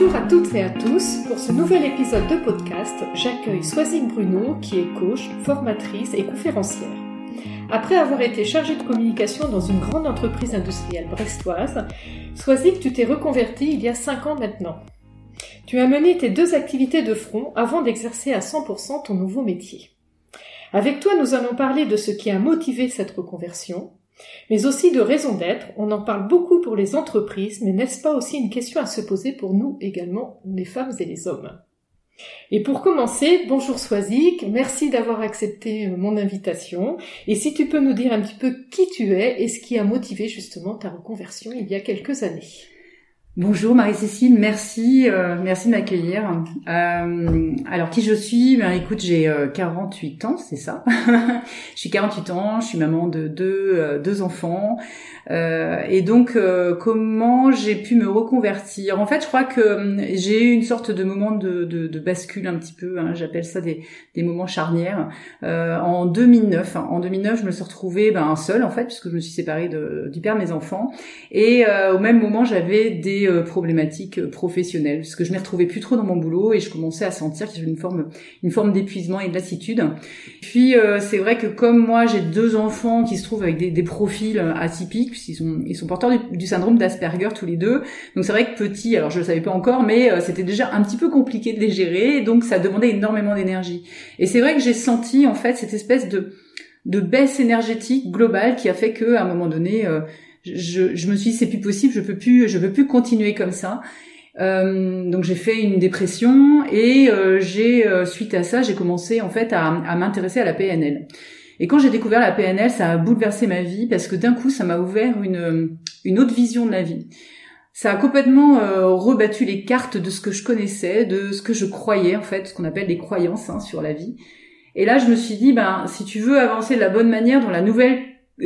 Bonjour à toutes et à tous. Pour ce nouvel épisode de podcast, j'accueille Soisic Bruno, qui est coach, formatrice et conférencière. Après avoir été chargée de communication dans une grande entreprise industrielle brestoise, Soisic, tu t'es reconverti il y a 5 ans maintenant. Tu as mené tes deux activités de front avant d'exercer à 100% ton nouveau métier. Avec toi, nous allons parler de ce qui a motivé cette reconversion, mais aussi de raison d'être. On en parle beaucoup pour les entreprises, mais n'est-ce pas aussi une question à se poser pour nous également, les femmes et les hommes? Et pour commencer, bonjour Swazik, merci d'avoir accepté euh, mon invitation. Et si tu peux nous dire un petit peu qui tu es et ce qui a motivé justement ta reconversion il y a quelques années. Bonjour Marie-Cécile, merci, euh, merci de m'accueillir. Euh, alors qui je suis? Ben écoute, j'ai 48 ans, c'est ça. j'ai 48 ans, je suis maman de deux, deux enfants. Euh, et donc, euh, comment j'ai pu me reconvertir? En fait, je crois que hum, j'ai eu une sorte de moment de, de, bascule un petit peu. Hein, J'appelle ça des, des, moments charnières. Euh, en 2009, hein, en 2009, je me suis retrouvée ben, seule en fait, puisque je me suis séparée de, du père de mes enfants. Et euh, au même moment, j'avais des euh, problématiques professionnelles, parce que je m'y retrouvais plus trop dans mon boulot et je commençais à sentir une forme, une forme d'épuisement et de lassitude. Puis c'est vrai que comme moi, j'ai deux enfants qui se trouvent avec des, des profils atypiques puisqu'ils sont ils sont porteurs du, syndrome d'Asperger tous les deux. Donc c'est vrai que petit, alors je le savais pas encore, mais euh, c'était déjà un petit peu compliqué de les gérer, donc ça demandait énormément d'énergie. Et c'est vrai que j'ai senti en fait cette espèce de de baisse énergétique globale qui a fait que à un moment donné euh, je, je, me suis dit c'est plus possible, je peux plus je peux plus continuer comme ça. Euh, donc j'ai fait une dépression et euh, j'ai suite à ça j'ai commencé en fait à, à m'intéresser à la PNL. Et quand j'ai découvert la PNL, ça a bouleversé ma vie parce que d'un coup, ça m'a ouvert une, une autre vision de la vie. Ça a complètement euh, rebattu les cartes de ce que je connaissais, de ce que je croyais en fait, ce qu'on appelle les croyances hein, sur la vie. Et là, je me suis dit, ben, si tu veux avancer de la bonne manière dans la nouvelle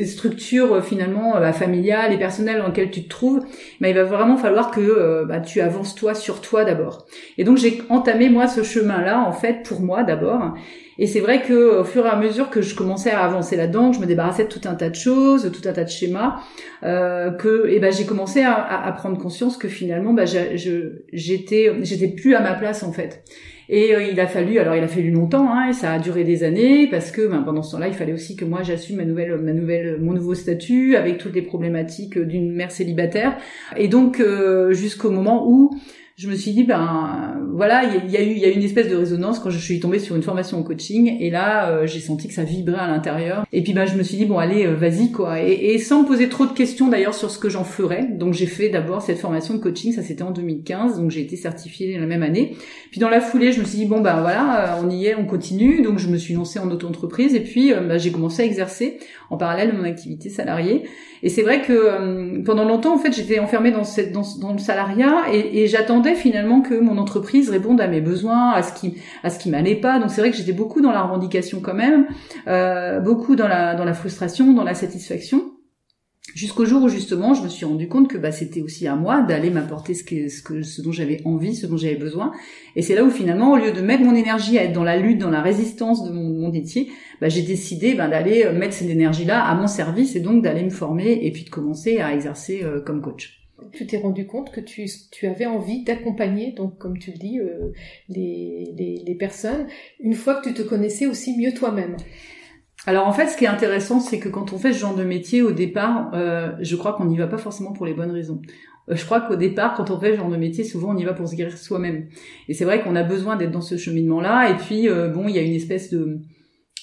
structure euh, finalement euh, familiale et personnelle dans laquelle tu te trouves, ben, il va vraiment falloir que bah, tu avances toi sur toi d'abord. Et donc j'ai entamé moi ce chemin-là en fait pour moi d'abord. Et c'est vrai que au fur et à mesure que je commençais à avancer là-dedans, je me débarrassais de tout un tas de choses, tout un tas de schémas, euh, que et ben j'ai commencé à, à, prendre conscience que finalement bah, j'étais j'étais plus à ma place en fait. Et euh, il a fallu, alors il a fallu longtemps, hein, et ça a duré des années parce que ben, pendant ce temps-là, il fallait aussi que moi j'assume ma nouvelle, ma nouvelle, mon nouveau statut avec toutes les problématiques d'une mère célibataire. Et donc euh, jusqu'au moment où je me suis dit ben voilà il y, a eu il y a une espèce de résonance quand je suis tombée sur une formation en coaching. Et là euh, j'ai senti que ça vibrait à l'intérieur. Et puis ben je me suis dit bon allez euh, vas-y quoi. Et, et, sans me poser trop de questions d'ailleurs sur ce que j'en ferais. Donc j'ai fait d'abord cette formation de coaching. Ça c'était en 2015 donc j'ai été certifiée la même année. Puis dans la foulée je me suis dit bon ben voilà euh, on y est on continue. Donc je me suis lancée en auto-entreprise. Et puis ben, j'ai commencé à exercer en parallèle de mon activité salariée. Et c'est vrai que pendant longtemps en fait j'étais enfermée dans cette dans le salariat. Et, et j'attendais finalement que mon entreprise réponde à mes besoins, à ce qui à ce qui m'allait pas. Donc c'est vrai que j'étais beaucoup dans la revendication quand même, euh, beaucoup dans la dans la frustration, dans la satisfaction. Jusqu'au jour où justement je me suis rendu compte que bah, c'était aussi à moi d'aller m'apporter ce que, ce que ce dont j'avais envie, ce dont j'avais besoin. Et c'est là où finalement, au lieu de mettre mon énergie à être dans la lutte, dans la résistance de mon, mon métier, bah, j'ai décidé bah, d'aller mettre cette énergie-là à mon service et donc d'aller me former et puis de commencer à exercer euh, comme coach tu t'es rendu compte que tu, tu avais envie d'accompagner, donc comme tu le dis, euh, les, les, personnes, une fois que tu te connaissais aussi mieux toi-même? Alors en fait, ce qui est intéressant, c'est que quand on fait ce genre de métier, au départ, euh, je crois qu'on n'y va pas forcément pour les bonnes raisons. Euh, je crois qu'au départ, quand on fait ce genre de métier, souvent on y va pour se guérir soi-même. Et c'est vrai qu'on a besoin d'être dans ce cheminement-là. Et puis, bon, il y a une espèce de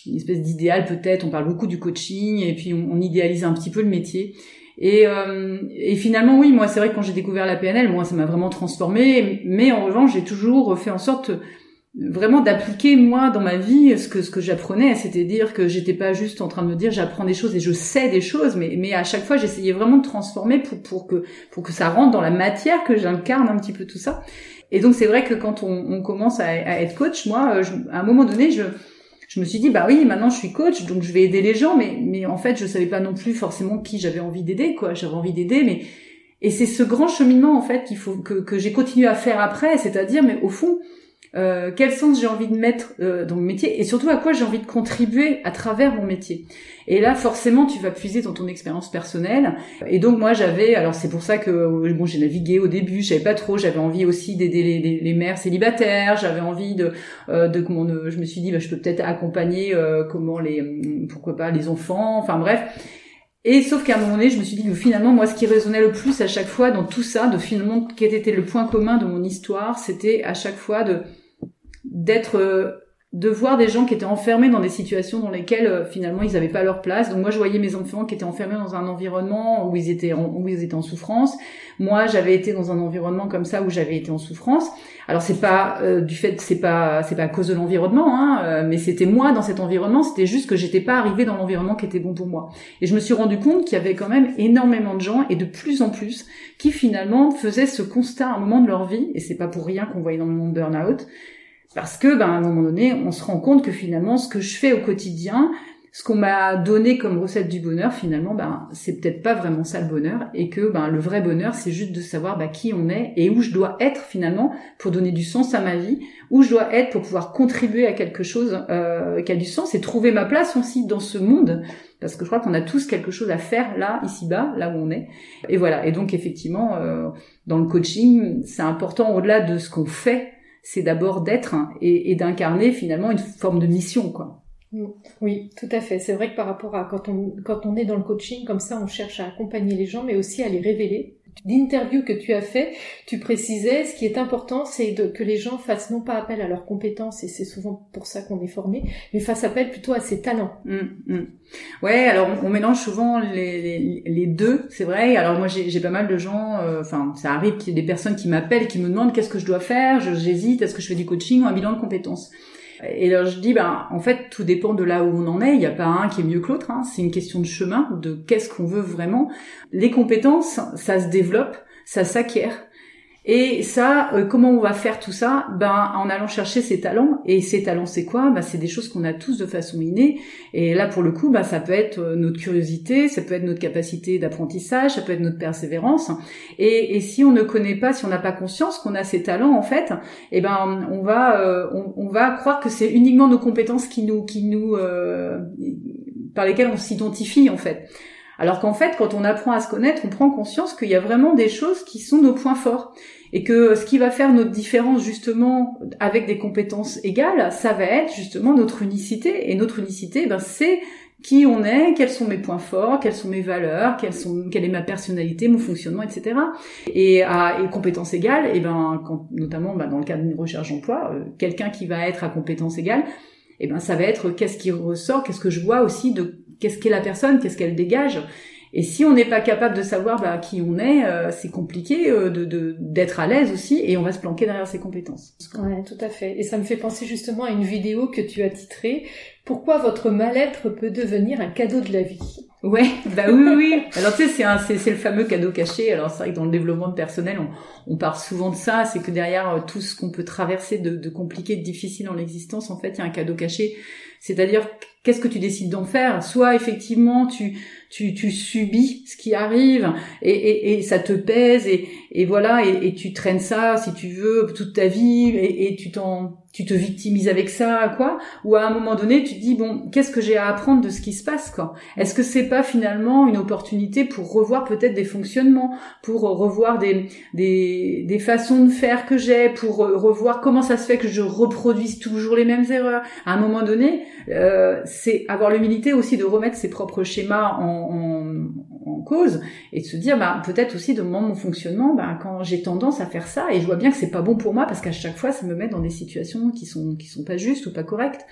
une espèce d'idéal peut-être. On parle beaucoup du coaching et puis on, on idéalise un petit peu le métier. Et, euh, et finalement, oui, moi, c'est vrai que quand j'ai découvert la PNL, moi, ça m'a vraiment transformée. Mais en revanche, j'ai toujours fait en sorte vraiment d'appliquer moi dans ma vie ce que ce que j'apprenais c'est-à-dire que j'étais pas juste en train de me dire j'apprends des choses et je sais des choses mais mais à chaque fois j'essayais vraiment de transformer pour pour que pour que ça rentre dans la matière que j'incarne un petit peu tout ça et donc c'est vrai que quand on, on commence à, à, être coach moi à un moment donné je je me suis dit bah oui maintenant je suis coach donc je vais aider les gens mais mais en fait je savais pas non plus forcément qui j'avais envie d'aider quoi. J'avais envie d'aider mais et c'est ce grand cheminement en fait qu'il faut que que j'ai continué à faire après c'est-à-dire mais au fond euh, quel sens j'ai envie de mettre euh, dans mon métier et surtout à quoi j'ai envie de contribuer à travers mon métier. Et là, forcément, tu vas puiser dans ton expérience personnelle. Et donc moi, j'avais, alors c'est pour ça que bon, j'ai navigué au début, je savais pas trop, j'avais envie aussi d'aider les, les, mères célibataires, j'avais envie de, euh, de comment, je me suis dit, bah, je peux peut-être accompagner comment les, pourquoi pas les enfants, enfin bref. Et sauf qu'à un moment donné, je me suis dit que finalement, moi, ce qui résonnait le plus à chaque fois dans tout ça, de finalement, quel était le point commun de mon histoire, c'était à chaque fois de d'être euh, de voir des gens qui étaient enfermés dans des situations dans lesquelles euh, finalement ils n'avaient pas leur place. Donc moi je voyais mes enfants qui étaient enfermés dans un environnement où ils étaient en, où ils étaient en souffrance. Moi j'avais été dans un environnement comme ça où j'avais été en souffrance. Alors c'est pas euh, du fait c'est pas c'est pas à cause de l'environnement hein, euh, mais c'était moi dans cet environnement, c'était juste que j'étais pas arrivée dans l'environnement qui était bon pour moi. Et je me suis rendu compte qu'il y avait quand même énormément de gens et de plus en plus qui finalement faisaient ce constat à un moment de leur vie et c'est pas pour rien qu'on voyait dans le monde burn-out parce que, ben, à un moment donné, on se rend compte que finalement, ce que je fais au quotidien, ce qu'on m'a donné comme recette du bonheur, finalement, ben, c'est peut-être pas vraiment ça le bonheur, et que ben, le vrai bonheur, c'est juste de savoir ben, qui on est et où je dois être finalement pour donner du sens à ma vie, où je dois être pour pouvoir contribuer à quelque chose euh, qui a du sens et trouver ma place aussi dans ce monde, parce que je crois qu'on a tous quelque chose à faire là, ici-bas, là où on est. Et voilà. Et donc effectivement, euh, dans le coaching, c'est important au-delà de ce qu'on fait c'est d'abord d'être et, d'incarner finalement une forme de mission, quoi. Oui, tout à fait. C'est vrai que par rapport à quand on, quand on est dans le coaching, comme ça, on cherche à accompagner les gens, mais aussi à les révéler l'interview que tu as fait, tu précisais, ce qui est important, c'est que les gens fassent non pas appel à leurs compétences, et c'est souvent pour ça qu'on est formé, mais fassent appel plutôt à ses talents. Mmh, mmh. Ouais, alors on, mélange souvent les, les, deux, c'est vrai. Alors moi j'ai pas mal de gens, euh, enfin ça arrive qu'il y ait des personnes qui m'appellent, qui me demandent qu'est-ce que je dois faire, j'hésite, est-ce que je fais du coaching ou un bilan de compétences. Et là, je dis, ben, en fait, tout dépend de là où on en est. Il n'y a pas un qui est mieux que l'autre. Hein. C'est une question de chemin, de qu'est-ce qu'on veut vraiment. Les compétences, ça se développe, ça s'acquiert. Et ça, euh, comment on va faire tout ça? Ben en allant chercher ses talents. Et ses talents, c'est quoi? Ben c'est des choses qu'on a tous de façon innée. Et là, pour le coup, ben, ça peut être euh, notre curiosité, ça peut être notre capacité d'apprentissage, ça peut être notre persévérance. Et, et, si on ne connaît pas, si on n'a pas conscience qu'on a ces talents, en fait, eh ben on va euh, on, on, va croire que c'est uniquement nos compétences qui nous qui nous par lesquelles on s'identifie en fait. Alors qu'en fait, quand on apprend à se connaître, on prend conscience qu'il y a vraiment des choses qui sont nos points forts. Et que ce qui va faire notre différence justement avec des compétences égales, ça va être justement notre unicité. Et notre unicité, ben, c'est qui on est, quels sont mes points forts, quelles sont mes valeurs, quelle est ma personnalité, mon fonctionnement, etc. Et à et compétences égales, et ben quand, notamment ben, dans le cadre d'une recherche d'emploi, euh, quelqu'un qui va être à compétences égales, et ben ça va être qu'est-ce qui ressort, qu'est-ce que je vois aussi de qu'est-ce qu'est la personne, qu'est-ce qu'elle dégage. Et si on n'est pas capable de savoir bah, qui on est, euh, c'est compliqué euh, de d'être à l'aise aussi, et on va se planquer derrière ses compétences. Ouais, tout à fait. Et ça me fait penser justement à une vidéo que tu as titrée "Pourquoi votre mal-être peut devenir un cadeau de la vie". Ouais, bah oui, oui. Alors tu sais, c'est c'est le fameux cadeau caché. Alors c'est vrai que dans le développement personnel, on, on parle souvent de ça. C'est que derrière euh, tout ce qu'on peut traverser de, de compliqué, de difficile dans l'existence, en fait, il y a un cadeau caché. C'est-à-dire qu'est-ce que tu décides d'en faire? Soit effectivement tu tu, tu subis ce qui arrive et, et, et ça te pèse et, et voilà et, et, tu traînes ça si tu veux toute ta vie et, tu t'en tu te victimises avec ça quoi. Ou à un moment donné tu te dis bon qu'est-ce que j'ai à apprendre de ce qui se passe quoi? Est-ce que c'est pas finalement une opportunité pour revoir peut-être des fonctionnements pour revoir des des, des façons de faire que j'ai pour revoir comment ça se fait que je reproduise toujours les mêmes erreurs? À un moment donné euh, c'est avoir l'humilité aussi de remettre ses propres schémas en, en, cause et de se dire bah peut-être aussi de mon fonctionnement bah, quand j'ai tendance à faire ça et je vois bien que c'est pas bon pour moi parce qu'à chaque fois ça me met dans des situations qui sont qui sont pas justes ou pas correctes.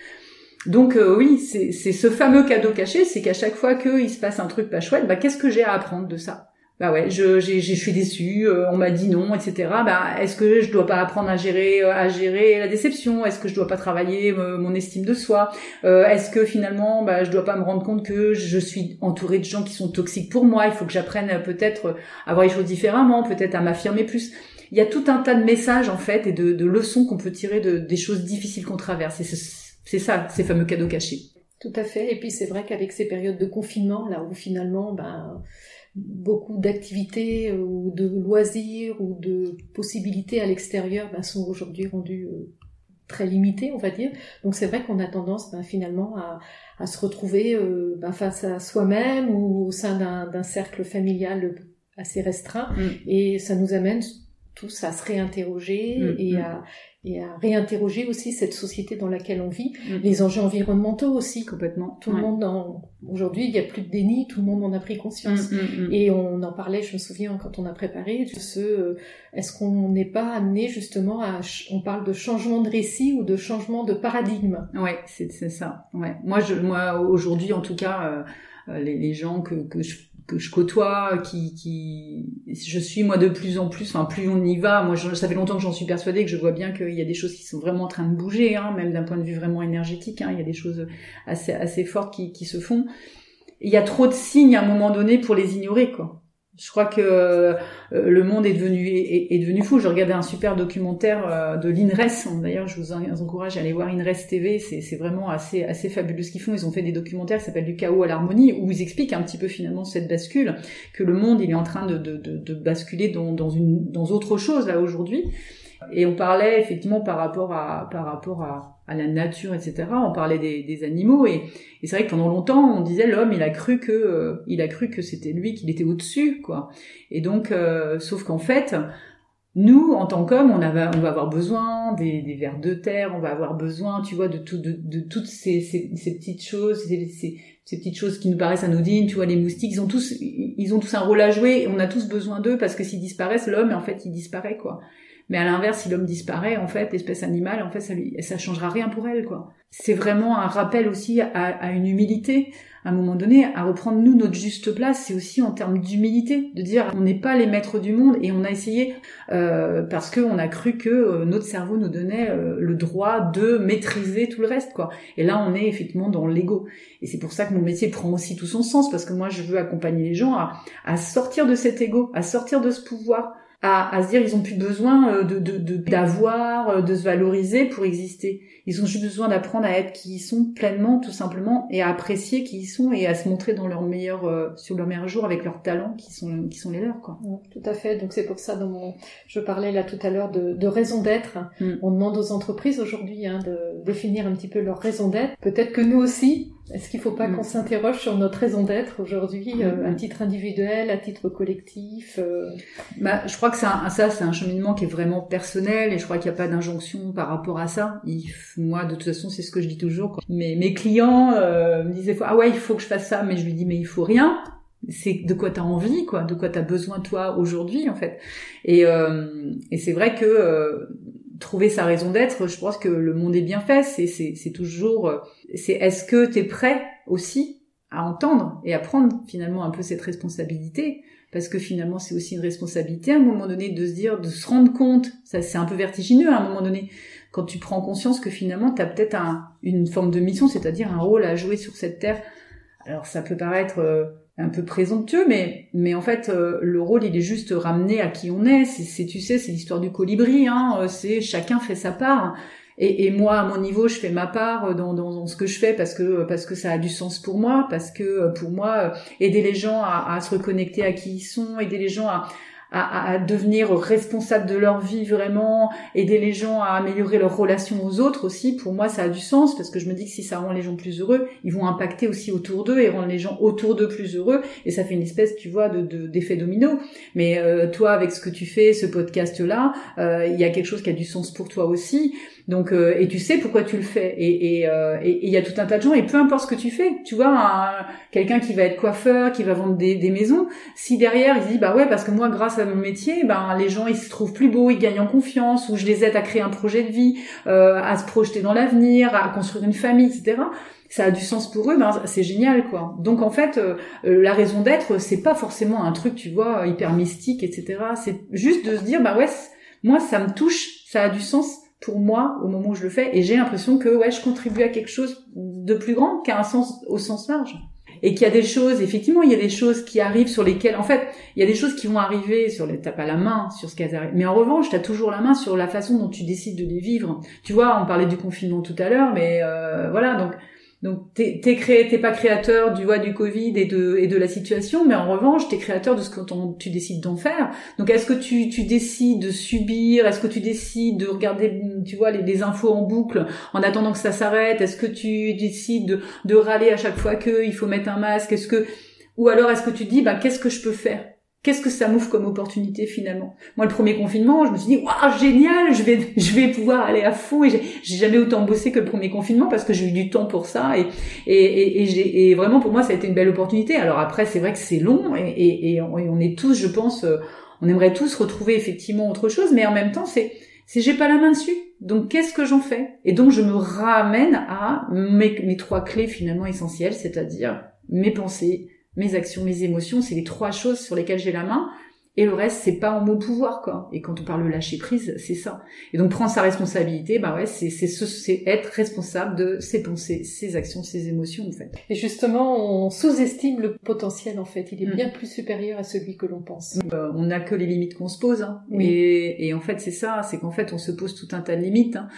Donc euh, oui c'est ce fameux cadeau caché c'est qu'à chaque fois qu'il se passe un truc pas chouette bah qu'est-ce que j'ai à apprendre de ça? Bah ouais, je, je suis déçue, euh, on m'a dit non, etc. Bah est-ce que je dois pas apprendre à gérer, euh, à gérer la déception? Est-ce que je dois pas travailler euh, mon estime de soi? Est-ce que finalement, bah je dois pas me rendre compte que je suis entourée de gens qui sont toxiques pour moi? Il faut que j'apprenne peut-être à voir les choses différemment, peut-être à m'affirmer plus. Il y a tout un tas de messages en fait et de, de leçons qu'on peut tirer de, des choses difficiles qu'on traverse. C'est ça, ces fameux cadeaux cachés. Tout à fait. Et puis c'est vrai qu'avec ces périodes de confinement, là où finalement, ben beaucoup d'activités euh, ou de loisirs ou de possibilités à l'extérieur ben, sont aujourd'hui rendues euh, très limité, on va dire. Donc c'est vrai qu'on a tendance ben, finalement à, à, se retrouver euh, ben, face à soi-même ou au sein d'un cercle familial assez restreint, mm. et ça nous amène tous à se réinterroger mm, et à et à réinterroger aussi cette société dans laquelle on vit, mm. les enjeux environnementaux aussi complètement. Tout le monde en... aujourd'hui, il n'y a plus de déni, tout le monde en a pris conscience. Mm, mm, et on en parlait, je me souviens quand on a préparé de ce euh, est-ce qu'on n'est pas amené justement à on parle de changement de récit ou de changement de paradigme? Ouais, c'est ça. Ouais. Moi je moi aujourd'hui en tout cas euh, les, les gens que que je que je côtoie, qui, qui, je suis moi de plus en plus, enfin plus on y va, moi je, ça fait longtemps que j'en suis persuadée, que je vois bien qu'il y a des choses qui sont vraiment en train de bouger, hein, même d'un point de vue vraiment énergétique, hein, il y a des choses assez assez fortes qui, qui se font. Il y a trop de signes à un moment donné pour les ignorer, quoi. Je crois que euh, le monde est devenu est, devenu fou. Je regardais un super documentaire euh, de l'INRES. D'ailleurs, je vous encourage à aller voir INRES TV. C'est vraiment assez assez fabuleux ce qu'ils font. Ils ont fait des documentaires qui s'appellent du chaos à l'harmonie où ils expliquent un petit peu finalement cette bascule que le monde il est en train de, de, de, de basculer dans, dans une dans autre chose là aujourd'hui. Et on parlait effectivement par rapport à par rapport à à la nature, etc. On parlait des, des animaux et, et c'est vrai que pendant longtemps on disait l'homme il a cru que euh, il a cru que c'était lui qu'il était au-dessus quoi. Et donc euh, sauf qu'en fait nous en tant qu'hommes on, on va avoir besoin des, des vers de terre, on va avoir besoin tu vois de tout de, de toutes ces, ces, ces, petites choses, ces, ces, petites choses qui nous paraissent anodines, tu vois les moustiques ils ont tous ils ont tous un rôle à jouer et on a tous besoin d'eux parce que s'ils disparaissent l'homme en fait il disparaît quoi. Mais à l'inverse, si l'homme disparaît, en fait, l'espèce animale, en fait, ça lui, ça changera rien pour elle, quoi. C'est vraiment un rappel aussi à, une humilité. À un moment donné, à reprendre nous notre juste place, c'est aussi en termes d'humilité, de dire on n'est pas les maîtres du monde et on a essayé euh, parce qu'on a cru que euh, notre cerveau nous donnait euh, le droit de maîtriser tout le reste, quoi. Et là, on est effectivement dans l'ego. Et c'est pour ça que mon métier prend aussi tout son sens parce que moi, je veux accompagner les gens à, à sortir de cet ego, à sortir de ce pouvoir à, à, se dire ils ont plus besoin euh, de d'avoir, de, de, se valoriser pour exister. Ils ont juste besoin d'apprendre à être qui ils sont pleinement, tout simplement, et à apprécier qui ils sont et à se montrer dans leur meilleur euh, sur leur meilleur jour avec leurs talents qui sont qui sont les leurs quoi. tout à fait. Donc c'est pour ça dans mon je parlais là tout à l'heure de, de raison d'être. Mm. On demande aux entreprises aujourd'hui hein, de définir un petit peu leur raison d'être. Peut-être que nous aussi est-ce qu'il ne faut pas mm. qu'on s'interroge sur notre raison d'être aujourd'hui, euh, à titre individuel, à titre collectif euh bah, Je crois que ça, ça c'est un cheminement qui est vraiment personnel et je crois qu'il n'y a pas d'injonction par rapport à ça. Il, moi, de toute façon, c'est ce que je dis toujours. Mais mes clients euh, me disaient ah ouais, il faut que je fasse ça, mais je lui dis mais il faut rien. C'est de quoi tu as envie, quoi, de quoi tu as besoin toi aujourd'hui en fait. Et, et c'est vrai que trouver sa raison d'être, je pense que le monde est bien fait. C'est, c'est, toujours, euh, c'est est-ce que tu es prêt aussi à entendre et à prendre finalement un peu cette responsabilité? Parce que finalement c'est aussi une responsabilité à un moment donné de se dire, de se rendre compte, ça c'est un peu vertigineux à un moment donné, quand tu prends conscience que finalement tu as peut-être un, une forme de mission, c'est-à-dire un rôle à jouer sur cette terre. Alors ça peut paraître euh, un peu présomptueux, mais mais en fait euh, le rôle il est juste ramené à qui on est. C'est tu sais c'est l'histoire du colibri, hein. Euh, c'est chacun fait sa part. Et, et, moi à mon niveau je fais ma part dans, dans, dans, ce que je fais parce que parce que ça a du sens pour moi, parce que pour moi aider les gens à, à se reconnecter à qui ils sont, aider les gens à à, devenir responsable de leur vie vraiment, aider les gens à améliorer leur relation aux autres aussi, pour moi ça a du sens parce que je me dis que si ça rend les gens plus heureux, ils vont impacter aussi autour d'eux et rendre les gens autour d'eux plus heureux et ça fait une espèce, tu vois, de d'effet domino. Mais euh, toi avec ce que tu fais, ce podcast là, euh, il y a quelque chose qui a du sens pour toi aussi. Donc euh, et tu sais pourquoi tu le fais et euh, et il y a tout un tas de gens et peu importe ce que tu fais, tu vois quelqu'un qui va être coiffeur, qui va vendre des, des maisons, si derrière il dit bah ouais parce que moi grâce à mon métier, ben les gens ils se trouvent plus beaux, ils gagnent en confiance ou je les aide à créer un projet de vie, euh, à se projeter dans l'avenir, à construire une famille, etc ça a du sens pour eux, ben c'est génial quoi. Donc en fait, la raison d'être, c'est pas forcément un truc, tu vois, hyper mystique, etc. C'est juste de se dire, bah ouais, moi ça me touche, ça a du sens, pour moi au moment où je le fais et j'ai l'impression que ouais je contribue à quelque chose de plus grand qu'à un sens au sens large. Et qu'il y a des choses effectivement il y a des choses qui arrivent sur lesquelles en fait il y a des choses qui vont arriver sur les t'as pas la main sur ce qu'elles arrivent mais en revanche t'as toujours la main sur la façon dont tu décides de les vivre. Tu vois on parlait du confinement tout à l'heure mais euh, voilà donc Donc t'es t'es créé, t'es pas créateur du du Covid et de et la situation, mais en revanche t'es créateur de ce que tu décides d'en faire. Donc est-ce que tu tu décides de subir? Est-ce que tu décides de regarder, tu vois, les, les infos en boucle en attendant que ça s'arrête? Est-ce que tu décides de de râler à chaque fois que il faut mettre un masque? Est-ce que ou alors est-ce que tu dis bah qu'est-ce que je peux faire? Qu'est-ce que ça m'ouvre comme opportunité finalement? Moi, le premier confinement, je me suis dit waouh génial, je vais je vais pouvoir aller à fond et j'ai jamais autant bossé que le premier confinement parce que j'ai eu du temps pour ça et et et, et, vraiment pour moi ça a été une belle opportunité. Alors après c'est vrai que c'est long et, et, on est tous, je pense, euh, on aimerait tous retrouver effectivement autre chose, mais en même temps c'est c'est j'ai pas la main dessus. Donc qu'est-ce que j'en fais? Et donc je me ramène à mes, mes trois clés finalement essentielles, c'est-à-dire mes pensées, mes actions, mes émotions, c'est les trois choses sur lesquelles j'ai la main. Et le reste, c'est pas en mon pouvoir, quoi. Et quand on parle de lâcher prise, c'est ça. Et donc prendre sa responsabilité, bah ouais, c'est c'est c'est être responsable de ses pensées, ses actions, ses émotions, en fait. Et justement, on sous-estime le potentiel, en fait. Il est mm. bien plus supérieur à celui que l'on pense. Euh, on n'a que les limites qu'on se pose. Hein. Et, et en fait, c'est ça, c'est qu'en fait, on se pose tout un tas de limites. Hein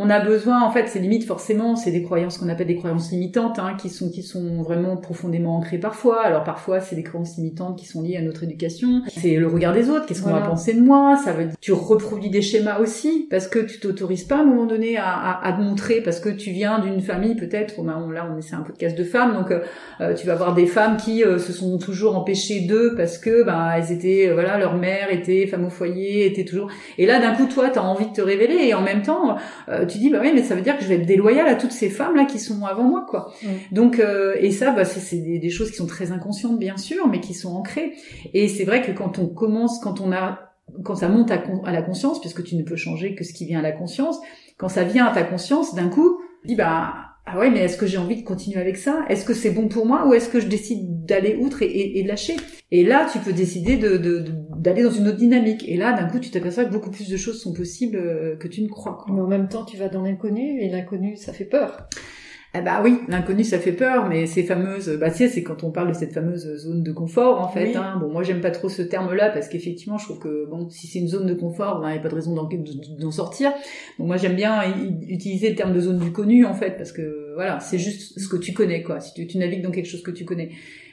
on a besoin, en fait, ces limites forcément, c'est des croyances qu'on appelle des croyances limitantes, hein, qui sont qui sont vraiment profondément ancrées parfois. Alors parfois, c'est des croyances limitantes qui sont liées à notre éducation. C'est le regard des autres. Qu'est-ce qu'on va penser de moi? Ça veut dire tu reproduis des schémas aussi parce que tu t'autorises pas à un moment donné à, à, te montrer parce que tu viens d'une famille peut-être. Ben, là, on essaie un podcast de femmes, donc euh, euh, tu vas voir des femmes qui euh, se sont toujours empêchées d'eux parce que ben elles étaient voilà leur mère était femme au foyer, était toujours. Et là, d'un coup, toi, t'as envie de te révéler et en même temps euh, tu dis bah oui mais ça veut dire que je vais être déloyale à toutes ces femmes là qui sont avant moi quoi. Donc euh, et ça bah c'est des, des, choses qui sont très inconscientes bien sûr mais qui sont ancrées et c'est vrai que quand on commence quand on a quand ça monte à, à, la conscience puisque tu ne peux changer que ce qui vient à la conscience quand ça vient à ta conscience d'un coup tu dis bah ah ouais, mais est-ce que j'ai envie de continuer avec ça? Est-ce que c'est bon pour moi ou est-ce que je décide d'aller outre et, de lâcher? Et là, tu peux décider de, d'aller dans une autre dynamique. Et là, d'un coup, tu t'aperçois que beaucoup plus de choses sont possibles euh, que tu ne crois. Mais en même temps, tu vas dans l'inconnu et l'inconnu, ça fait peur. Eh bah oui, l'inconnu ça fait peur, mais ces fameuses, bah tu sais, c'est quand on parle de cette fameuse zone de confort en fait. Hein. Bon, moi j'aime pas trop ce terme-là parce qu'effectivement, je trouve que bon, si c'est une zone de confort, il n'y a pas de raison d'en sortir. Donc moi j'aime bien utiliser le terme de zone du connu en fait parce que voilà, c'est juste ce que tu connais quoi. Si tu, tu, navigues dans quelque chose que tu connais.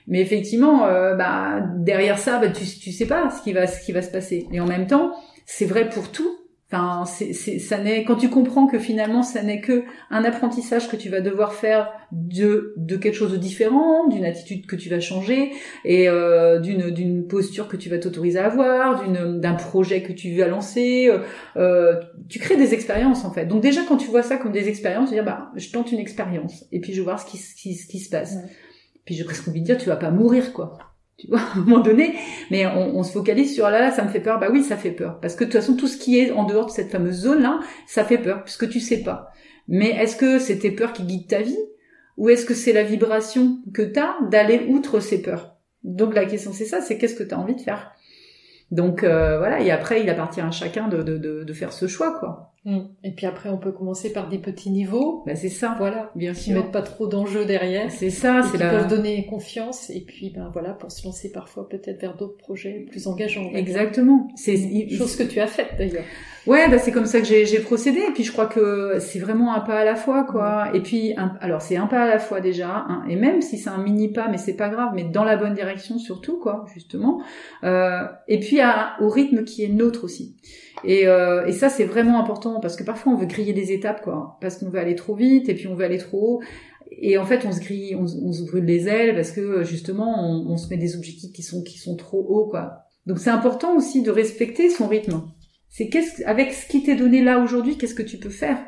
Mais effectivement, euh, bah derrière ça, bah, tu tu sais pas ce qui va ce qui va se passer. Et en même temps, c'est vrai pour tout Enfin, c'est, ça n'est quand tu comprends que finalement, ça n'est que un apprentissage que tu vas devoir faire de de quelque chose de différent, d'une attitude que tu vas changer et euh, d'une d'une posture que tu vas t'autoriser à avoir, d'une d'un projet que tu vas lancer. Euh, euh, tu crées des expériences en fait. Donc déjà, quand tu vois ça comme des expériences, tu dis bah je tente une expérience et puis je vais voir ce qui ce qui, ce qui se passe. Puis je presque envie de dire, tu vas pas mourir quoi tu vois, à un moment donné, mais on, se focalise sur là, là, ça me fait peur. Bah oui, ça fait peur, parce que de toute façon, tout ce qui est en dehors de cette fameuse zone-là, ça fait peur, puisque tu sais pas. Mais est-ce que c'est tes peurs qui guident ta vie, ou est-ce que c'est la vibration que tu as d'aller outre ces peurs? Donc la question c'est ça, c'est qu'est-ce que tu as envie de faire? Donc euh, voilà, et après, il appartient à chacun de, de faire ce choix, quoi. Mm. Et puis après, on peut commencer par des petits niveaux. Ben c'est ça. Voilà. Bien sûr. Qui mettent pas trop d'enjeux derrière. C'est ça. C'est la... peuvent donner confiance. Et puis, ben voilà, pour se lancer parfois peut-être vers d'autres projets plus engageants. Exactement. C'est chose que tu as faite d'ailleurs. Ouais, bah c'est comme ça que j'ai procédé. Et puis je crois que c'est vraiment un pas à la fois, quoi. Mm. Et puis, alors c'est un pas à la fois déjà. Hein, et même si c'est un mini pas, mais c'est pas grave, mais dans la bonne direction surtout, quoi, justement. Euh, et puis à, au rythme qui est nôtre aussi. Et, euh, et ça, c'est vraiment important parce que parfois on veut griller des étapes, quoi, parce qu'on veut aller trop vite et puis on veut aller trop haut. Et en fait, on se grille, on, se brûle les ailes parce que justement, on, on, se met des objectifs qui sont qui sont trop hauts, quoi. Donc c'est important aussi de respecter son rythme. C'est qu'est-ce avec ce qui t'est donné là aujourd'hui, qu'est-ce que tu peux faire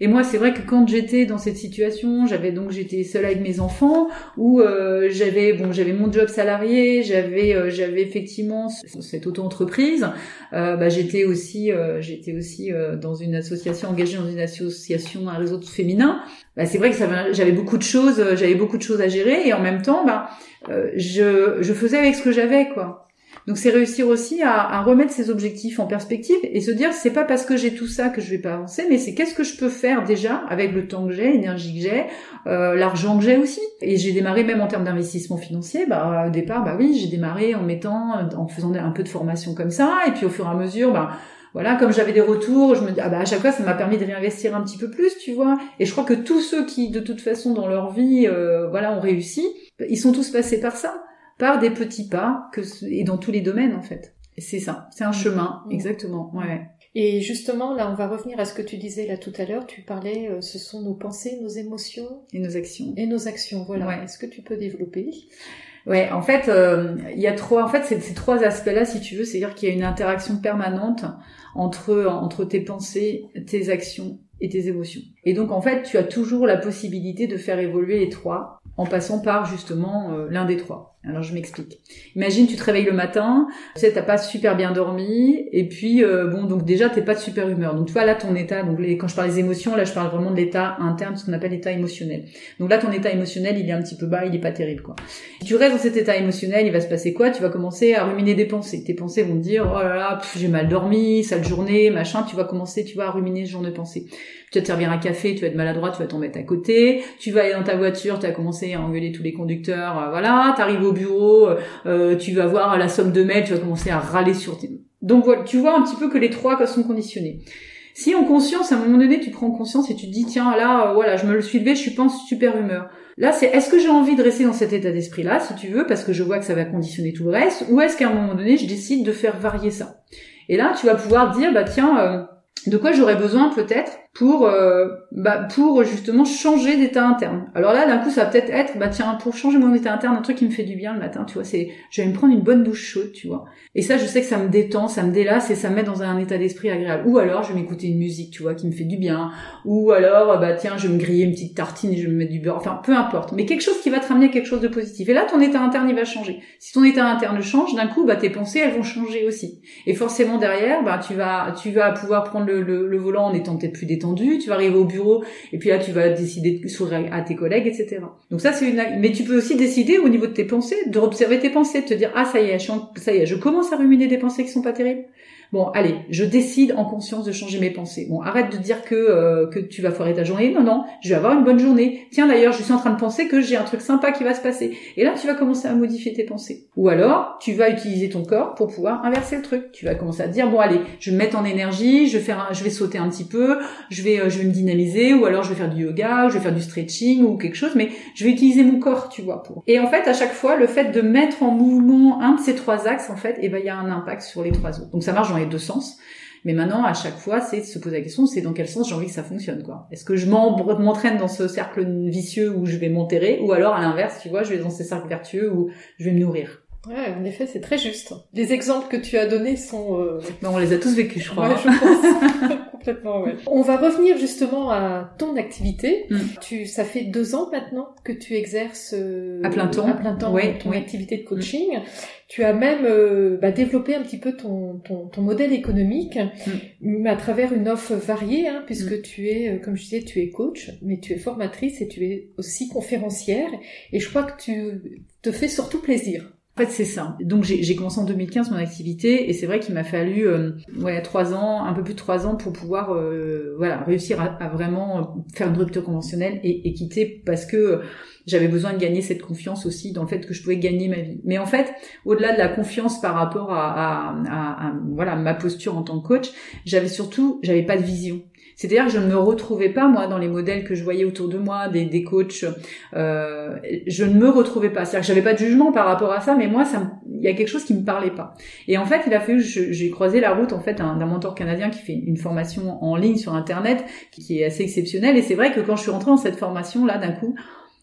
et moi, c'est vrai que quand j'étais dans cette situation, j'avais donc j'étais seule avec mes enfants, où euh, j'avais bon, j'avais mon job salarié, j'avais euh, j'avais effectivement cette auto-entreprise. Euh, bah, j'étais aussi euh, j'étais aussi dans une association engagée dans une association un réseau féminin. Bah, c'est vrai que j'avais beaucoup de choses, j'avais beaucoup de choses à gérer, et en même temps, bah je je faisais avec ce que j'avais quoi. Donc c'est réussir aussi à, remettre ses objectifs en perspective et se dire c'est pas parce que j'ai tout ça que je vais pas avancer, mais c'est qu'est-ce que je peux faire déjà avec le temps que j'ai, l'énergie que j'ai, euh, l'argent que j'ai aussi. Et j'ai démarré même en termes d'investissement financier. Bah au départ, bah oui, j'ai démarré en mettant, en faisant un peu de formation comme ça, et puis au fur et à mesure, bah voilà, comme j'avais des retours, je me dis ah bah à chaque fois ça m'a permis de réinvestir un petit peu plus, tu vois. Et je crois que tous ceux qui de toute façon dans leur vie, euh, voilà, ont réussi, ils sont tous passés par ça, par des petits pas, que et dans tous les domaines en fait. C'est ça, c'est un mmh. chemin, mmh. exactement. Ouais. Et justement, là, on va revenir à ce que tu disais là tout à l'heure. Tu parlais, euh, ce sont nos pensées, nos émotions et nos actions. Et nos actions, voilà. Est-ce que tu peux développer? Ouais, en fait, euh, il y a trois. En fait, c'est ces trois aspects-là, si tu veux, c'est-à-dire qu'il y a une interaction permanente entre entre tes pensées, tes actions et tes émotions. Et donc, en fait, tu as toujours la possibilité de faire évoluer les trois en passant par justement euh, l'un des trois. Alors je m'explique. Imagine tu te réveilles le matin, tu sais t'as pas super bien dormi et puis euh, bon donc déjà t'es pas de super humeur. Donc tu vois là ton état donc quand je parle des émotions là je parle vraiment de l'état interne ce qu'on appelle l'état émotionnel. Donc là ton état émotionnel il est un petit peu bas, il est pas terrible quoi. Tu restes dans cet état émotionnel, il va se passer quoi? Tu vas commencer à ruminer des pensées. Tes pensées vont te dire oh là là j'ai mal dormi, sale journée, machin. Tu vas commencer tu vas à ruminer ce genre de pensées. Tu vas te servir un café, tu vas être maladroit, tu vas t'en mettre à côté. Tu vas aller dans ta voiture, tu vas commencer à engueuler tous les conducteurs. Euh, voilà, t'arrives au euh, tu vas voir la somme de mails, tu vas commencer à râler sur tes... Donc voilà, tu vois un petit peu que les trois sont conditionnés. Si en conscience, à un moment donné, tu prends conscience et tu te dis, tiens, là, euh, voilà, je me le suis levé, je suis pas en super humeur. Là, c'est est-ce que j'ai envie de rester dans cet état d'esprit-là, si tu veux, parce que je vois que ça va conditionner tout le reste, ou est-ce qu'à un moment donné, je décide de faire varier ça? Et là, tu vas pouvoir dire, bah tiens, euh, de quoi j'aurais besoin peut-être pour euh, bah, pour justement changer d'état interne. Alors là d'un coup ça va peut-être être bah tiens pour changer mon état interne un truc qui me fait du bien le matin, tu vois, c'est je vais me prendre une bonne douche chaude, tu vois. Et ça je sais que ça me détend, ça me délasse et ça me met dans un état d'esprit agréable. Ou alors je vais m'écouter une musique, tu vois, qui me fait du bien. Ou alors bah tiens, je vais me griller une petite tartine et je vais me mettre du beurre, enfin peu importe, mais quelque chose qui va te ramener à quelque chose de positif. Et là ton état interne il va changer. Si ton état interne change, d'un coup bah tes pensées elles vont changer aussi. Et forcément derrière, bah tu vas tu vas pouvoir prendre le, le, le volant en étant peut-être plus détendu, tu vas arriver au bureau et puis là tu vas décider de sourire à tes collègues, etc. Donc ça c'est une. Mais tu peux aussi décider au niveau de tes pensées, de observer tes pensées, de te dire ah ça y est, ça y est, je commence à ruminer des pensées qui sont pas terribles. Bon, allez, je décide en conscience de changer mes pensées. Bon, arrête de dire que euh, que tu vas foirer ta journée. Non, non, je vais avoir une bonne journée. Tiens, d'ailleurs, je suis en train de penser que j'ai un truc sympa qui va se passer. Et là, tu vas commencer à modifier tes pensées. Ou alors, tu vas utiliser ton corps pour pouvoir inverser le truc. Tu vas commencer à dire bon, allez, je vais me mettre en énergie, je vais je vais sauter un petit peu, je vais, euh, je vais me dynamiser, ou alors je vais faire du yoga, je vais faire du stretching ou quelque chose, mais je vais utiliser mon corps, tu vois. Pour. Et en fait, à chaque fois, le fait de mettre en mouvement un de ces trois axes, en fait, eh ben, il y a un impact sur les trois autres. Donc ça marche dans les deux sens. Mais maintenant, à chaque fois, c'est de se poser la question, c'est dans quel sens j'ai envie que ça fonctionne, quoi. Est-ce que je m'entraîne dans ce cercle vicieux où je vais m'enterrer, ou alors à l'inverse, tu vois, je vais dans ces cercles vertueux où je vais me nourrir? Ouais, en effet, c'est très juste. Les exemples que tu as donnés sont... Euh... on les a tous vécus, je crois. Ouais, je pense. Complètement, ouais. On va revenir justement à ton activité. Mm. Tu, ça fait deux ans maintenant que tu exerces... Euh, à plein temps. À plein temps ton activité de coaching. Mm. Tu as même euh, bah, développé un petit peu ton, ton, ton modèle économique mm. à travers une offre variée, hein, puisque tu es, euh, comme je disais, tu es coach, mais tu es formatrice et tu es aussi conférencière. Et je crois que tu te fais surtout plaisir. En fait, c'est ça. Donc, j'ai commencé en 2015 mon activité et c'est vrai qu'il m'a fallu euh, ouais trois ans, un peu plus de trois ans pour pouvoir euh, voilà réussir à, vraiment faire une rupture conventionnelle et, et quitter parce que j'avais besoin de gagner cette confiance aussi dans le fait que je pouvais gagner ma vie. Mais en fait, au-delà de la confiance par rapport à, à, à, voilà ma posture en tant que coach, j'avais surtout j'avais pas de vision. C'est-à-dire que je ne me retrouvais pas moi dans les modèles que je voyais autour de moi, des, des coachs. Euh, je ne me retrouvais pas. C'est-à-dire que j'avais pas de jugement par rapport à ça, mais moi, ça, il y a quelque chose qui me parlait pas. Et en fait, il a fallu, j'ai croisé la route en fait d'un mentor canadien qui fait une formation en ligne sur Internet, qui est assez exceptionnelle. Et c'est vrai que quand je suis rentrée dans cette formation là, d'un coup,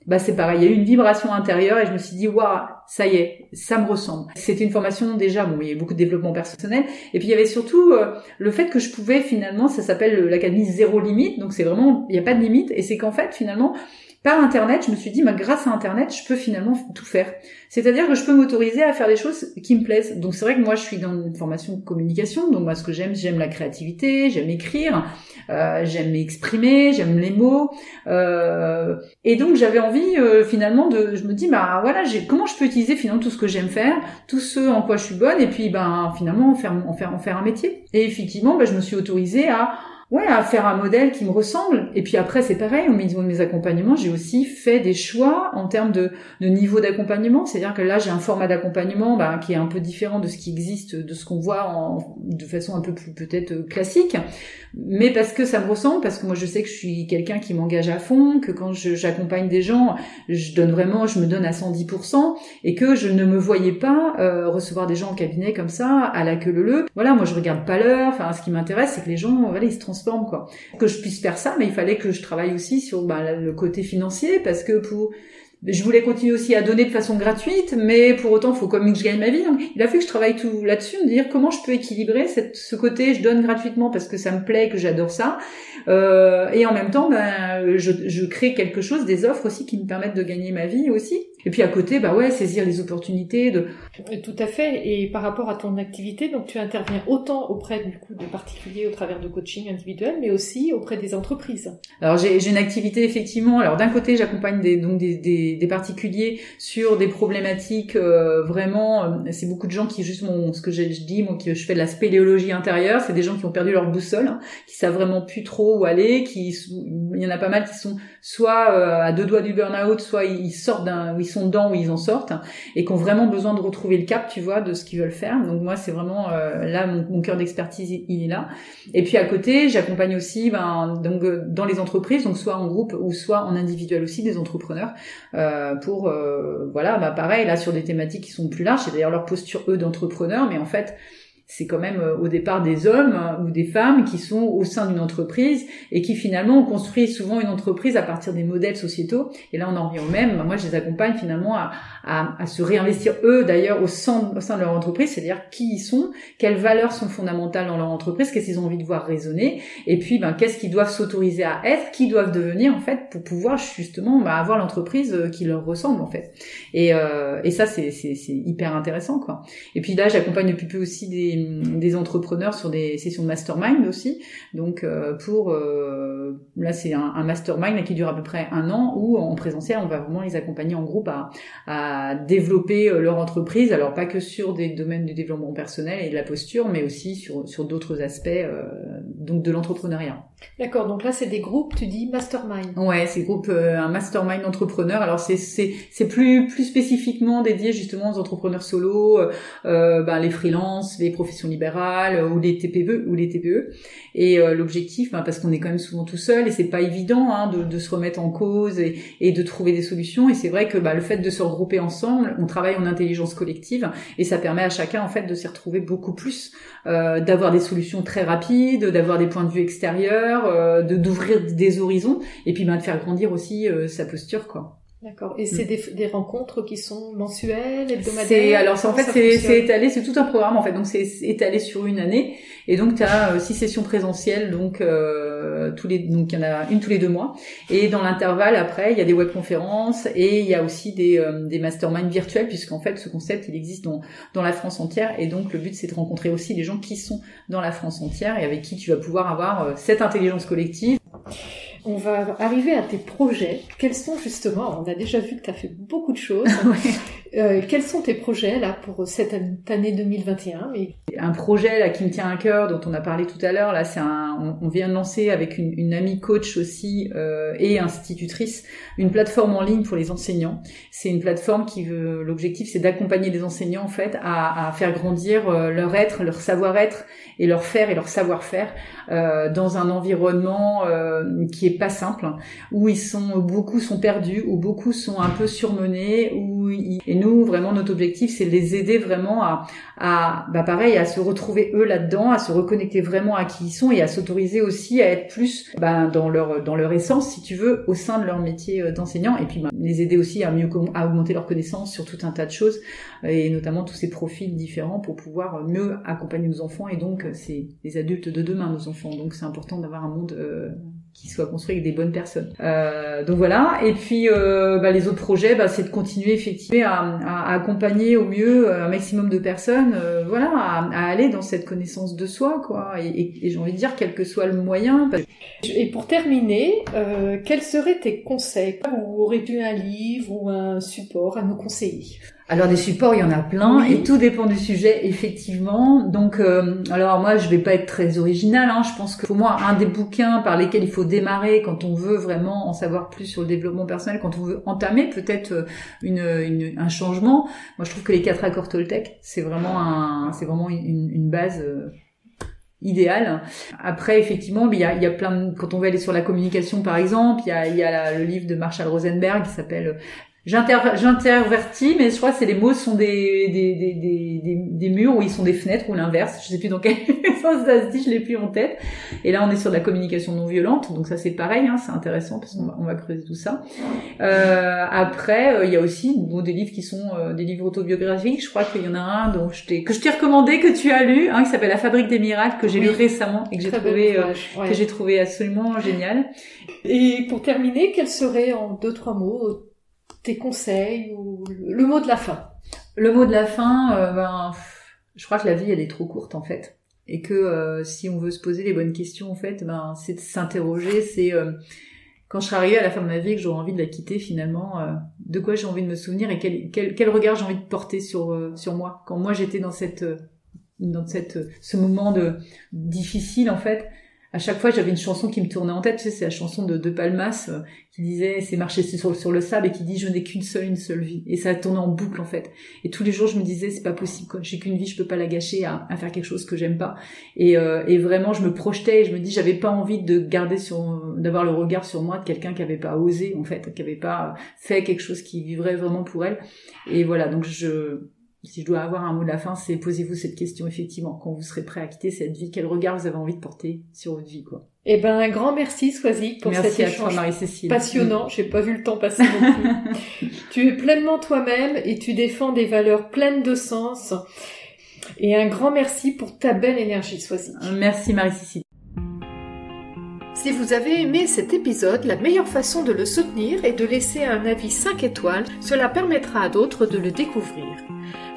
bah c'est pareil, il y a eu une vibration intérieure et je me suis dit waouh, ça y est, ça me ressemble. C'était une formation déjà, bon, il y avait beaucoup de développement personnel. Et puis il y avait surtout euh, le fait que je pouvais finalement, ça s'appelle l'académie zéro limite, donc c'est vraiment il n'y a pas de limite. Et c'est qu'en fait finalement par Internet, je me suis dit, bah, grâce à Internet, je peux finalement tout faire. C'est-à-dire que je peux m'autoriser à faire des choses qui me plaisent. Donc c'est vrai que moi, je suis dans une formation de communication. Donc moi, ce que j'aime, j'aime la créativité, j'aime écrire, euh, j'aime m'exprimer, j'aime les mots. Euh, et donc j'avais envie euh, finalement de, je me dis, bah voilà, comment je peux utiliser finalement tout ce que j'aime faire, tout ce en quoi je suis bonne, et puis ben finalement en faire, en faire, un métier. Et effectivement, bah, je me suis autorisée à ouais, à faire un modèle qui me ressemble. Et puis après, c'est pareil, au niveau de mes accompagnements, j'ai aussi fait des choix en termes de, de niveau d'accompagnement. C'est-à-dire que là, j'ai un format d'accompagnement bah, qui est un peu différent de ce qui existe, de ce qu'on voit en, de façon un peu plus peut-être classique. Mais parce que ça me ressemble, parce que moi, je sais que je suis quelqu'un qui m'engage à fond, que quand j'accompagne des gens, je donne vraiment, je me donne à 110%, et que je ne me voyais pas euh, recevoir des gens en cabinet comme ça, à la queue le le. Voilà, moi, je regarde pas l'heure. Enfin, ce qui m'intéresse, c'est que les gens, voilà, ils se transforment Que je puisse faire ça, mais il fallait que je travaille aussi sur bah, le côté financier parce que pour je voulais continuer aussi à donner de façon gratuite, mais pour autant, il faut quand même que je gagne ma vie. Donc, il a fallu que je travaille tout là-dessus, de dire comment je peux équilibrer ce côté, je donne gratuitement parce que ça me plaît, que j'adore ça, euh, et en même temps, ben, je, je crée quelque chose, des offres aussi qui me permettent de gagner ma vie aussi. Et puis à côté, bah ouais, saisir les opportunités de. Tout à fait. Et par rapport à ton activité, donc tu interviens autant auprès du coup de particuliers au travers de coaching individuel, mais aussi auprès des entreprises. Alors j'ai une activité effectivement. Alors d'un côté, j'accompagne des donc des, des, des, particuliers sur des problématiques euh, vraiment. Euh, c'est beaucoup de gens qui justement ce que je, dis, moi, qui je fais de la spéléologie intérieure. C'est des gens qui ont perdu leur boussole, hein, qui savent vraiment plus trop où aller. Qui il y en a pas mal qui sont soit euh, à deux doigts du burn-out, soit ils sortent d'un sont dedans ou ils en sortent et qui ont vraiment besoin de retrouver le cap, tu vois, de ce qu'ils veulent faire. Donc moi, c'est vraiment euh, là mon, cœur d'expertise, il est là. Et puis à côté, j'accompagne aussi, ben, donc euh, dans les entreprises, donc soit en groupe ou soit en individuel aussi, des entrepreneurs pour, voilà, bah pareil là sur des thématiques qui sont plus larges. C'est d'ailleurs leur posture eux d'entrepreneurs, mais en fait c'est quand même euh, au départ des hommes ou des femmes qui sont au sein d'une entreprise et qui finalement ont construit souvent une entreprise à partir des modèles sociétaux. Et là, on en revient au même. Moi, je les accompagne finalement à, à, à se réinvestir eux d'ailleurs au sein, au sein de leur entreprise, c'est-à-dire qui ils sont, quelles valeurs sont fondamentales dans leur entreprise, qu'est-ce qu'ils ont envie de voir résonner, et puis ben, qu'est-ce qu'ils doivent s'autoriser à être, qui doivent devenir en fait pour pouvoir justement ben, avoir l'entreprise euh, qui leur ressemble en fait. Et, euh, et ça, c'est hyper intéressant quoi. Et puis là, j'accompagne depuis peu aussi des des entrepreneurs sur des sessions de mastermind aussi. Donc euh, pour euh, là c'est un, un, mastermind qui dure à peu près un an où en présentiel on va vraiment les accompagner en groupe à, à développer euh, leur entreprise. Alors pas que sur des domaines du développement personnel et de la posture, mais aussi sur sur d'autres aspects donc de l'entrepreneuriat. D'accord, donc là c'est des groupes, tu dis mastermind. Ouais, c'est groupe un mastermind entrepreneur. Alors c'est c'est c'est plus plus spécifiquement dédié justement aux entrepreneurs solo, euh, ben, les freelances, les professionnels libérale ou les TPE ou les TPE. Et euh, l'objectif, ben, parce qu'on est quand même souvent tout seul et c'est pas évident hein, de, de, se remettre en cause et, et de trouver des solutions. Et c'est vrai que bah, le fait de se regrouper ensemble, on travaille en intelligence collective et ça permet à chacun en fait de s'y retrouver beaucoup plus, euh, d'avoir des solutions très rapides, d'avoir des points de vue extérieurs, euh, de d'ouvrir des horizons et puis ben, de faire grandir aussi euh, sa posture quoi. D'accord. Et c'est mm. des, des, rencontres qui sont mensuelles, hebdomadaires? Alors en fait c'est étalé, c'est tout un programme en fait. Donc c'est étalé sur une année. Et donc tu as euh, six sessions présentielles, donc euh, tous les donc il y en a une tous les deux mois. Et dans l'intervalle après il y a des webconférences et il y a aussi des, euh, des masterminds virtuels puisqu'en fait ce concept il existe dans dans la France entière. Et donc le but c'est de rencontrer aussi les gens qui sont dans la France entière et avec qui tu vas pouvoir avoir euh, cette intelligence collective. On va arriver à tes projets. Quels sont justement, on a déjà vu que tu as fait beaucoup de choses. euh, quels sont tes projets là pour cette année 2021 Un? Projet là qui me tient à cœur, dont on a parlé tout à l'heure, là c'est un, on, vient de lancer avec une, une amie coach aussi euh, et institutrice une plateforme en ligne pour les enseignants. C'est une plateforme qui veut, l'objectif c'est d'accompagner les enseignants en fait à, à faire grandir euh, leur être, leur savoir-être et leur faire et leur savoir-faire euh, dans un environnement euh, qui est pas simple, où ils sont beaucoup sont perdus, où beaucoup sont un peu surmenés, où et nous vraiment notre objectif c'est de les aider vraiment à, à bah pareil à se retrouver eux là-dedans, à se reconnecter vraiment à qui ils sont et à s'autoriser aussi à être plus bah, dans leur dans leur essence si tu veux au sein de leur métier euh, d'enseignant et puis bah, les aider aussi à mieux à augmenter leurs connaissances sur tout un tas de choses et notamment tous ces profils différents pour pouvoir mieux accompagner nos enfants et donc c'est les adultes de demain nos enfants. Donc c'est important d'avoir un monde euh, soit construit avec des bonnes personnes. Euh, donc voilà. Et puis euh, bah, les autres projets, bah, c'est de continuer effectivement à, accompagner au mieux un maximum de personnes, euh, voilà, à, aller dans cette connaissance de soi, quoi. Et, j'ai envie de dire quel que soit le moyen. Et pour terminer, euh, quels seraient tes conseils? Ou aurais-tu un livre ou un support à nous conseiller? Alors des supports, il y en a plein et tout dépend du sujet effectivement. Donc euh, alors moi je vais pas être très original. Hein. Je pense que pour moi un des bouquins par lesquels il faut démarrer quand on veut vraiment en savoir plus sur le développement personnel, quand on veut entamer peut-être euh, une, une, un changement. Moi je trouve que les quatre accords Toltec c'est vraiment un c'est vraiment une, une base. Euh, idéale. Après, effectivement, il y a, il y a plein de, quand on veut aller sur la communication, par exemple, il y a, il y a le livre de Marshall Rosenberg qui s'appelle J'intervertis, mais je crois que c'est les mots sont des, des, des, des, des, murs ou ils sont des fenêtres ou l'inverse. Je sais plus dans quel sens ça se dit, je l'ai plus en tête. Et là, on est sur de la communication non violente, donc ça c'est pareil, hein, c'est intéressant parce qu'on va, on va creuser tout ça. Euh, après, euh, il y a aussi bon, des livres qui sont euh, des livres autobiographiques. Je crois qu'il y en a un dont je t'ai que je t'ai recommandé que tu as lu, hein, qui s'appelle La Fabrique des miracles que j'ai lu récemment et que j'ai trouvé euh, que j'ai trouvé absolument génial. Et pour terminer, quel serait en deux trois mots tes conseils ou le mot de la fin Le mot de la fin, euh, ben, je crois que la vie elle est trop courte en fait, et que euh, si on veut se poser les bonnes questions en fait, ben c'est de s'interroger. C'est euh, quand je serai arrivée à la fin de ma vie que j'aurai envie de la quitter finalement, de quoi j'ai envie de me souvenir et quel, quel, quel regard j'ai envie de porter sur sur moi. Quand moi j'étais dans cette dans cette ce moment de difficile en fait, à chaque fois j'avais une chanson qui me tournait en tête, tu sais, c'est la chanson de, de Palmas euh, qui disait c'est marcher sur, sur le sable et qui dit je n'ai qu'une seule une seule vie et ça tournait en boucle en fait. Et tous les jours je me disais c'est pas possible quoi, j'ai qu'une vie, je peux pas la gâcher à, à faire quelque chose que j'aime pas. Et, euh, et vraiment je me projetais et je me dis j'avais pas envie de garder sur d'avoir le regard sur moi de quelqu'un qui avait pas osé en fait, qui avait pas fait quelque chose qui vivrait vraiment pour elle. Et voilà donc je si je dois avoir un mot de la fin, c'est posez-vous cette question effectivement quand vous serez prêt à quitter cette vie, quel regard vous avez envie de porter sur votre vie quoi? Eh ben un grand merci Swazik pour merci cet échange Marie-Cécile. passionnant. J'ai pas vu le temps passer non plus. tu es pleinement toi-même et tu défends des valeurs pleines de sens. Et un grand merci pour ta belle énergie Swazik. Merci Marie-Cécile. Si vous avez aimé cet épisode, la meilleure façon de le soutenir est de laisser un avis 5 étoiles. Cela permettra à d'autres de le découvrir.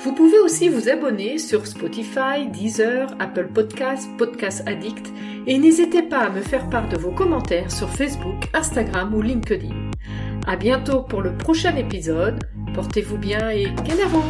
Vous pouvez aussi vous abonner sur Spotify, Deezer, Apple Podcasts, Podcast Addict et n'hésitez pas à me faire part de vos commentaires sur Facebook, Instagram ou LinkedIn. À bientôt pour le prochain épisode. Portez-vous bien et Canaro!